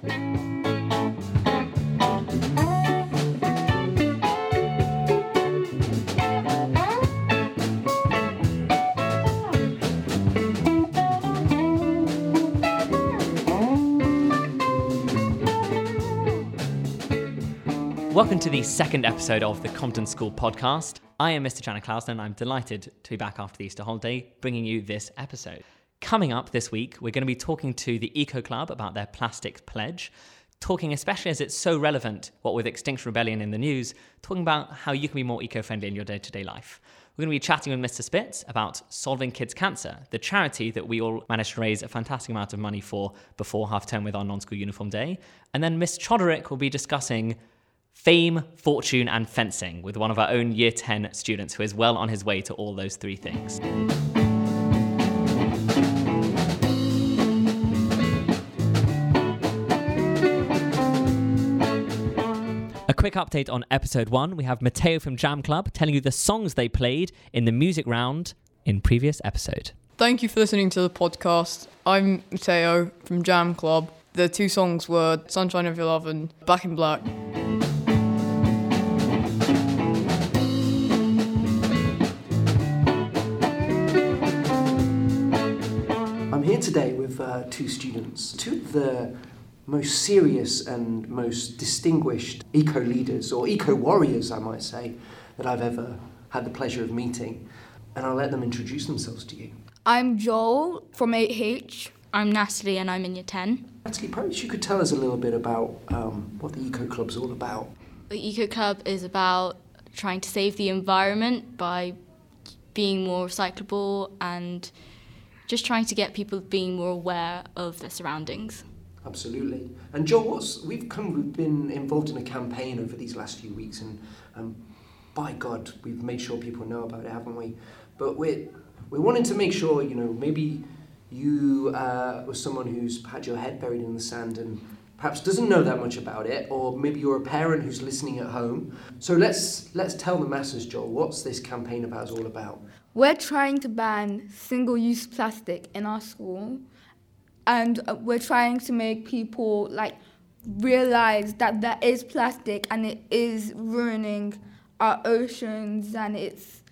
Welcome to the second episode of the Compton School podcast. I am Mr. Janet Clausen and I'm delighted to be back after the Easter holiday bringing you this episode. Coming up this week, we're going to be talking to the Eco Club about their plastic pledge, talking especially as it's so relevant, what with Extinction Rebellion in the news, talking about how you can be more eco friendly in your day to day life. We're going to be chatting with Mr. Spitz about Solving Kids Cancer, the charity that we all managed to raise a fantastic amount of money for before half term with our non school uniform day. And then Miss Choderick will be discussing fame, fortune, and fencing with one of our own Year 10 students who is well on his way to all those three things. Quick update on episode one. We have Mateo from Jam Club telling you the songs they played in the music round in previous episode. Thank you for listening to the podcast. I'm Mateo from Jam Club. The two songs were Sunshine of Your Love and Back in Black. I'm here today with uh, two students, two of the most serious and most distinguished eco leaders, or eco warriors, I might say, that I've ever had the pleasure of meeting. And I'll let them introduce themselves to you. I'm Joel from 8H. I'm Natalie and I'm in year 10. Natalie, perhaps you could tell us a little bit about um, what the Eco Club's all about. The Eco Club is about trying to save the environment by being more recyclable and just trying to get people being more aware of their surroundings. Absolutely. And Joel, what's, we've come, we've been involved in a campaign over these last few weeks, and um, by God, we've made sure people know about it, haven't we? But we're we're wanting to make sure, you know, maybe you uh, were someone who's had your head buried in the sand and perhaps doesn't know that much about it, or maybe you're a parent who's listening at home. So let's let's tell the masses, Joel, what's this campaign about is all about. We're trying to ban single use plastic in our school, and uh, we're trying to make people like realize that there is plastic and it is ruining our oceans and it's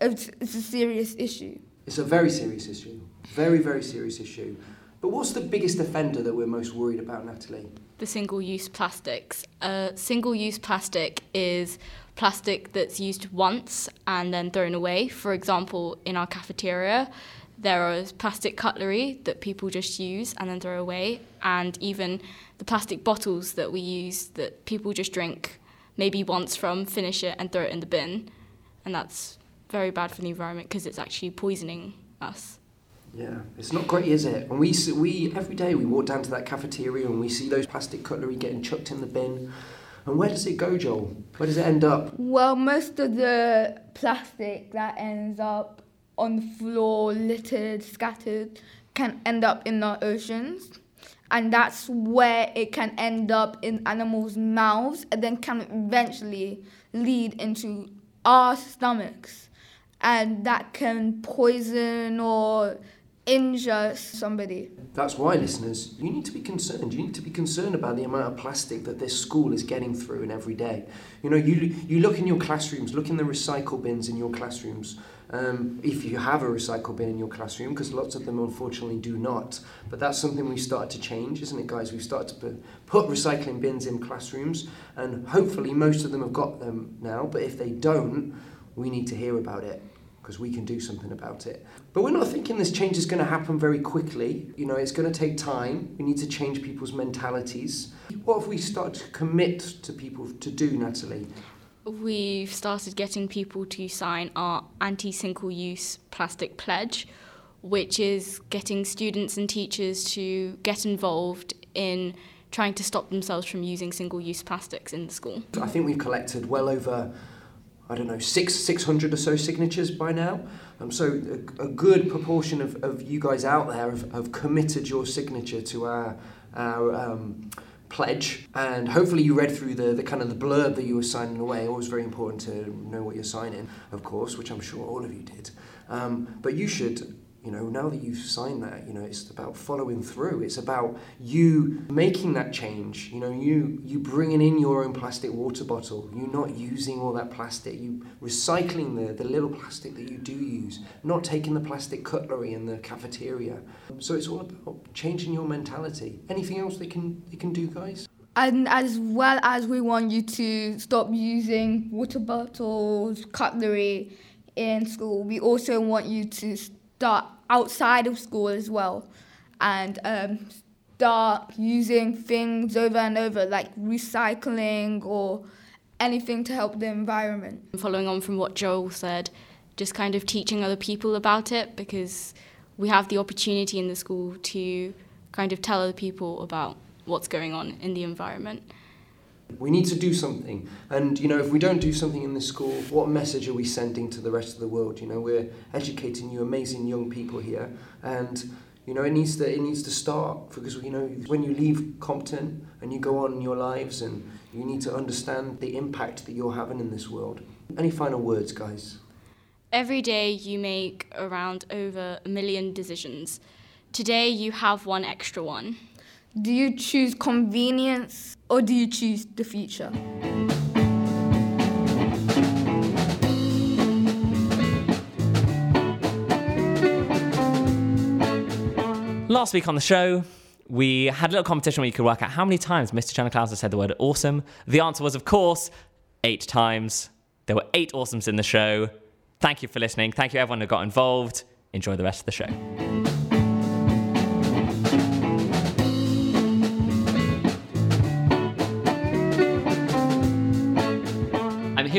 it's, it's a serious issue. It's a very serious issue, very very serious issue. But what's the biggest offender that we're most worried about, Natalie? The single use plastics. Uh, single use plastic is plastic that's used once and then thrown away. For example, in our cafeteria, there is plastic cutlery that people just use and then throw away, and even the plastic bottles that we use that people just drink maybe once from, finish it, and throw it in the bin. And that's very bad for the environment because it's actually poisoning us. Yeah, it's not great, is it? And we we every day we walk down to that cafeteria and we see those plastic cutlery getting chucked in the bin. And where does it go, Joel? Where does it end up? Well, most of the plastic that ends up on the floor, littered, scattered, can end up in the oceans. And that's where it can end up in animals' mouths and then can eventually lead into our stomachs. And that can poison or injure somebody. That's why, listeners, you need to be concerned. You need to be concerned about the amount of plastic that this school is getting through in every day. You know, you, you look in your classrooms, look in the recycle bins in your classrooms. Um, if you have a recycle bin in your classroom, because lots of them unfortunately do not. But that's something we've started to change, isn't it, guys? We've started to put, put recycling bins in classrooms, and hopefully most of them have got them now. But if they don't, we need to hear about it because we can do something about it. But we're not thinking this change is going to happen very quickly. You know, it's going to take time. We need to change people's mentalities. What have we started to commit to people to do, Natalie? We've started getting people to sign our anti single use plastic pledge, which is getting students and teachers to get involved in trying to stop themselves from using single use plastics in the school. I think we've collected well over, I don't know, six, 600 or so signatures by now. Um, so a, a good proportion of, of you guys out there have, have committed your signature to our, our um, pledge. And hopefully you read through the, the kind of the blurb that you were signing away. Always very important to know what you're signing, of course, which I'm sure all of you did. Um, but you should you know, now that you've signed that, you know, it's about following through. It's about you making that change. You know, you you bringing in your own plastic water bottle. You not using all that plastic. You recycling the the little plastic that you do use. Not taking the plastic cutlery in the cafeteria. So it's all about changing your mentality. Anything else they can they can do, guys? And as well as we want you to stop using water bottles, cutlery in school, we also want you to start outside of school as well and um, start using things over and over like recycling or anything to help the environment. Following on from what Joel said, just kind of teaching other people about it because we have the opportunity in the school to kind of tell other people about what's going on in the environment. We need to do something. And, you know, if we don't do something in this school, what message are we sending to the rest of the world? You know, we're educating you amazing young people here. And, you know, it needs to, it needs to start because, you know, when you leave Compton and you go on in your lives and you need to understand the impact that you're having in this world. Any final words, guys? Every day you make around over a million decisions. Today you have one extra one. Do you choose convenience or do you choose the future? Last week on the show, we had a little competition where you could work out how many times Mr. Channing Klauser said the word awesome. The answer was, of course, eight times. There were eight awesomes in the show. Thank you for listening. Thank you, everyone who got involved. Enjoy the rest of the show.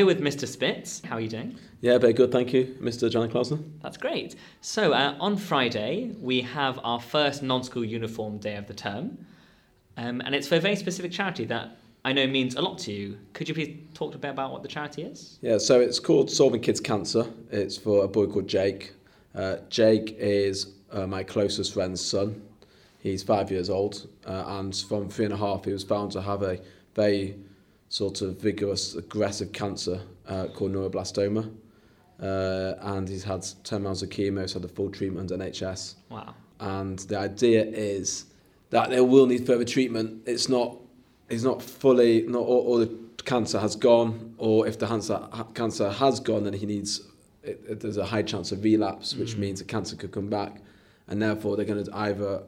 Here with Mr. Spitz. How are you doing? Yeah, very good, thank you, Mr. Johnny Klausner. That's great. So, uh, on Friday, we have our first non school uniform day of the term. Um, and it's for a very specific charity that I know means a lot to you. Could you please talk a bit about what the charity is? Yeah, so it's called Solving Kids Cancer. It's for a boy called Jake. Uh, Jake is uh, my closest friend's son. He's five years old, uh, and from three and a half, he was found to have a very sort of vigorous, aggressive cancer uh, called neuroblastoma. Uh, and he's had 10 rounds of chemo, he's had a full treatment under NHS. Wow. and the idea is that they will need further treatment. It's not, it's not fully, not all, all the cancer has gone, or if the cancer, cancer has gone, then he needs, it, it, there's a high chance of relapse, which means the cancer could come back, and therefore they're going to either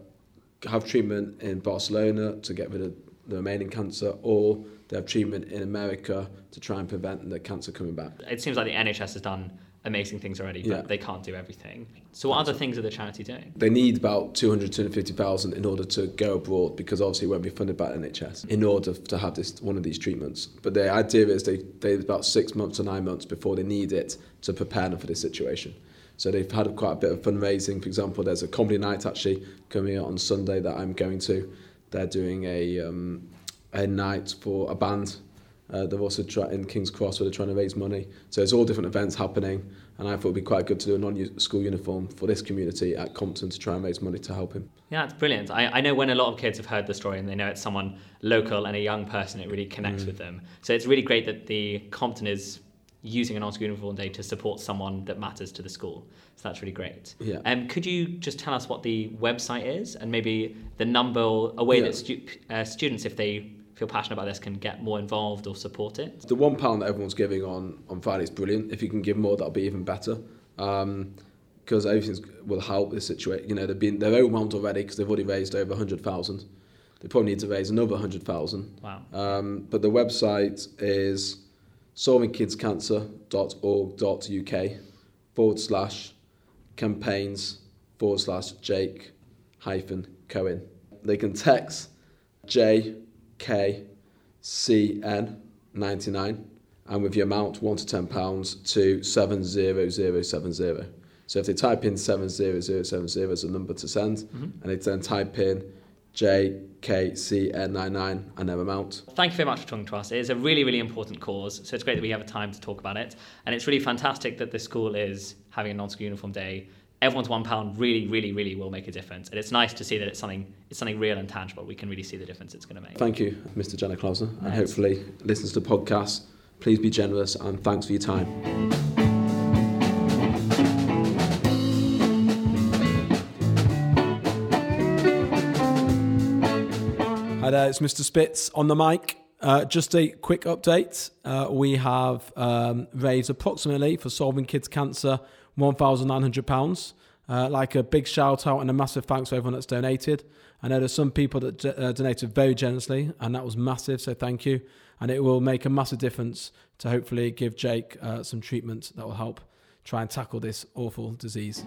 have treatment in Barcelona to get rid of the remaining cancer, or they have treatment in America to try and prevent the cancer coming back. It seems like the NHS has done amazing things already, but Yeah. they can't do everything. So, what other things are the charity doing? They need about 200, 250,000 in order to go abroad because obviously it won't be funded by NHS in order to have this one of these treatments. But the idea is they, they about six months or nine months before they need it to prepare them for this situation. So they've had quite a bit of fundraising. For example, there's a comedy night actually coming out on Sunday that I'm going to. They're doing a, um, a night for a band. Uh, they're also try- in King's Cross where they're trying to raise money. So it's all different events happening. And I thought it'd be quite good to do a non-school uniform for this community at Compton to try and raise money to help him. Yeah, it's brilliant. I, I know when a lot of kids have heard the story and they know it's someone local and a young person, it really connects with them. So, it's really great that the Compton is using an on-school uniform day to support someone that matters to the school. So that's really great. Yeah. Um, could you just tell us what the website is and maybe the number a way Yeah. that stu- uh, students, if they feel passionate about this, can get more involved or support it? The one pound that everyone's giving on, on Friday is brilliant. If you can give more, that'll be even better. Because everything will help the situation. You know, they've been they're overwhelmed already because they've already raised over hundred thousand. They probably need to raise another hundred thousand. Wow. Um, but the website is solvingkidscancer.org.uk forward slash campaigns forward slash Jake hyphen Cohen. They can text JKCN99 and with your amount 1 to 10 pounds to 70070. So if they type in 70070 as a number to send mm-hmm. and they then type in JKCN99 and their amount, Thank you very much for talking to us. It is a really, really important cause, so it's great that we have a time to talk about it. And it's really fantastic that the school is having a non-school uniform day. Everyone's one pound really, really, really will make a difference. And it's nice to see that it's something, it's something real and tangible. We can really see the difference it's going to make. Thank you, Mr. Jenna Klauser, and hopefully listeners to the podcast. Please be generous and thanks for your time. It's Mr. Spitz on the mic. Uh, just a quick update. Uh, we have um, raised approximately for solving kids' cancer £1,900. Uh, like a big shout out and a massive thanks to everyone that's donated. I know there's some people that uh, donated very generously, and that was massive, so thank you. And it will make a massive difference to hopefully give Jake uh, some treatment that will help try and tackle this awful disease.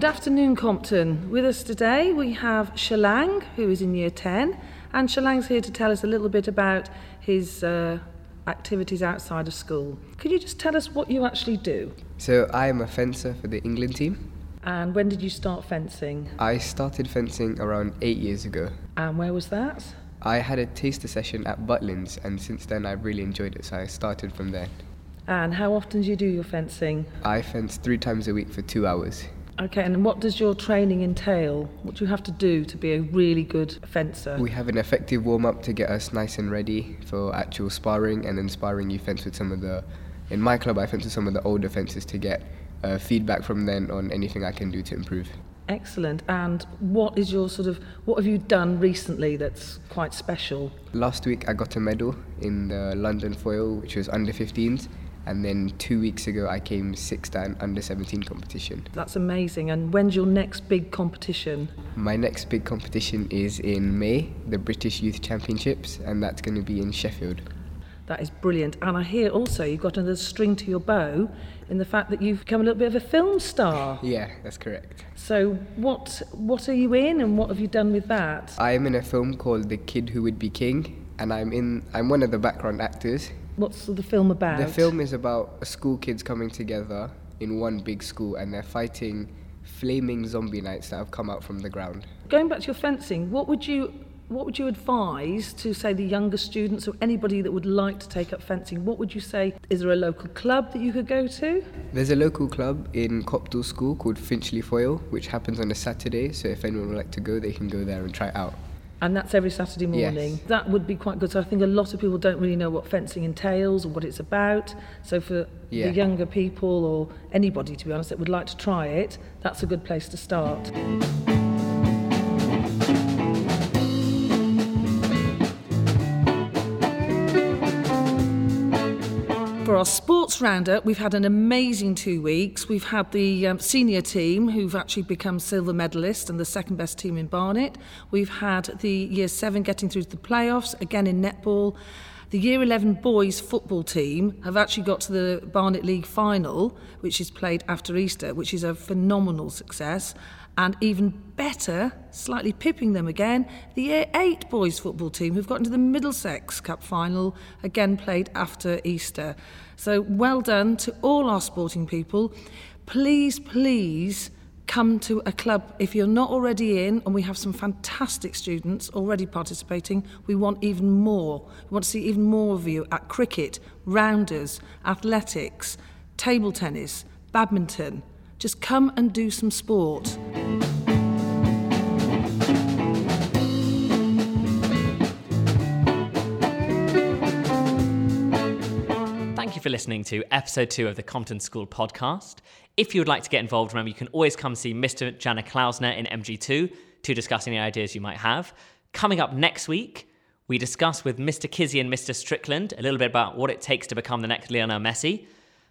Good afternoon, Compton. With us today we have Shalang, who is in year 10, and Shalang's here to tell us a little bit about his uh, activities outside of school. Could you just tell us what you actually do? So I am a fencer for the England team. And when did you start fencing? I started fencing around eight years ago. And where was that? I had a taster session at Butlins, and since then I've really enjoyed it, so I started from there. And how often do you do your fencing? I fence three times a week for two hours. Okay, and what does your training entail? What do you have to do to be a really good fencer? We have an effective warm up to get us nice and ready for actual sparring, and then sparring you fence with some of the. In my club, I fence with some of the older fencers to get uh, feedback from them on anything I can do to improve. Excellent. And what is your sort of what have you done recently that's quite special? Last week, I got a medal in the London foil, which was under 15s, and then two weeks ago, I came sixth at an under 17 competition. That's amazing. And when's your next big competition? My next big competition is in May, the British Youth Championships, and that's going to be in Sheffield. That is brilliant. And I hear also you've got another string to your bow in the fact that you've become a little bit of a film star. Yeah, that's correct. So what what are you in and what have you done with that? I am in a film called The Kid Who Would Be King, and I'm in. I'm one of the background actors. What's the film about? The film is about school kids coming together in one big school, and they're fighting flaming zombie knights that have come out from the ground. Going back to your fencing, what would you what would you advise to say the younger students or anybody that would like to take up fencing? What would you say? Is there a local club that you could go to? There's a local club in Copthall School called Finchley Foil, which happens on a Saturday. So if anyone would like to go, they can go there and try it out. And that's every Saturday morning. Yes. That would be quite good. So I think a lot of people don't really know what fencing entails or what it's about. So for Yeah. the younger people or anybody, to be honest, that would like to try it, that's a good place to start. Our sports roundup, we've had an amazing two weeks. We've had the um, senior team who've actually become silver medalists and the second best team in Barnet. We've had the year seven getting through to the playoffs, again in netball. The year 11 boys football team have actually got to the Barnet League final, which is played after Easter, which is a phenomenal success. And even better, slightly pipping them again, the Year 8 boys football team who've got into the Middlesex Cup final, again played after Easter. So well done to all our sporting people. Please, please come to a club if you're not already in, and we have some fantastic students already participating. We want even more. We want to see even more of you at cricket, rounders, athletics, table tennis, badminton. Just come and do some sport. Thank you for listening to episode two of the Compton School podcast. If you would like to get involved, remember you can always come see Mr. Jana Klausner in MG2 to discuss any ideas you might have. Coming up next week, we discuss with Mr. Kizzy and Mr. Strickland a little bit about what it takes to become the next Lionel Messi.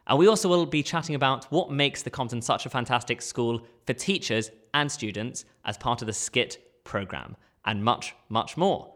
And we also will be chatting about what makes the Compton such a fantastic school for teachers and students as part of the SCITT program, and much, much more.